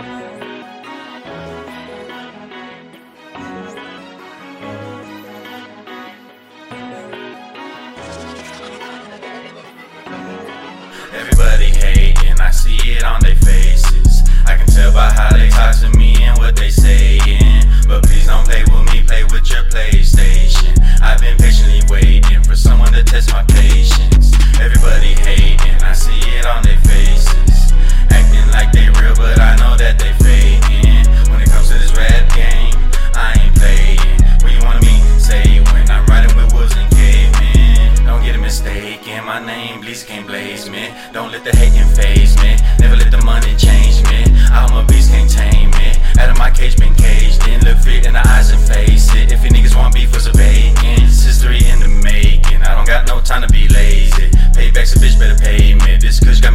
Everybody hating, I see it on their faces. I can tell by how they talk to me blaze me. Don't let the hating phase me. Never let the money change me. I'm a beast, can't tame me. Out of my cage, been caged in. Look fit in the eyes and face it. If you niggas want beef, what's a bacon? It's history in the making. I don't got no time to be lazy. Payback's a bitch, better pay me. This kush got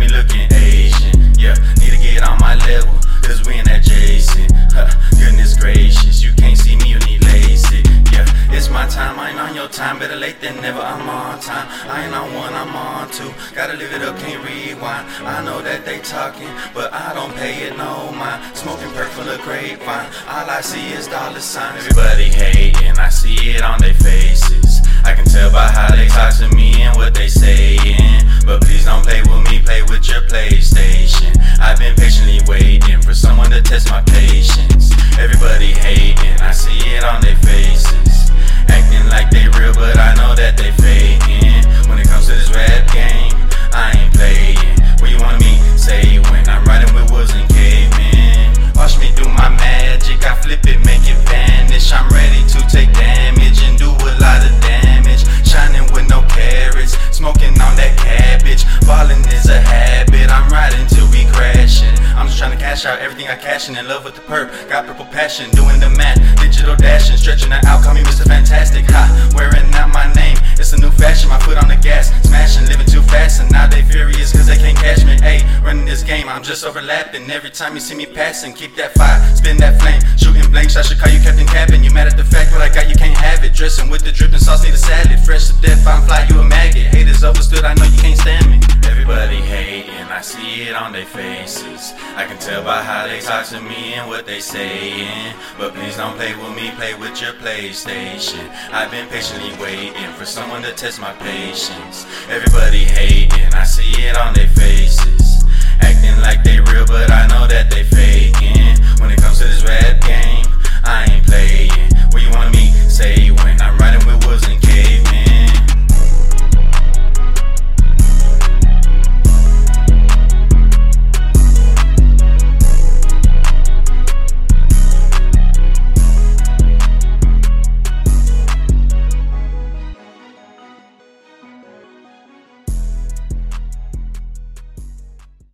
time. Better late than never, I'm on time. I ain't on one, I'm on two. Gotta live it up, can't rewind. I know that they talking, but I don't pay it no mind. Smoking full of grapevine. All I see is dollar signs. Everybody hating, I see it on their faces. I can tell by how they talk to me and what they saying. But please don't play with me, play with your PlayStation. I've been patiently waiting for someone to test my cash out everything I cashin'. In In love with the perp, got purple passion, doing the math, digital dashing, stretching it out, call me Mr. Fantastic. Ha, wearing out my name, it's a new fashion. My foot on the gas, smashing, living too fast, and now they furious cause they can't catch me. Hey, running this game, I'm just overlapping. Every time you see me passing, keep that fire, spin that flame, shooting blanks. I should call you Captain Cabin. You mad at the fact what I got, you can't have it. Dressing with the dripping sauce, need a salad. Fresh to death, I'm fly, you a maggot. Haters tell by how they talk to me and what they saying. But please don't play with me, play with your PlayStation. I've been patiently waiting for someone to test my patience. Everybody hating, I see it on their faces.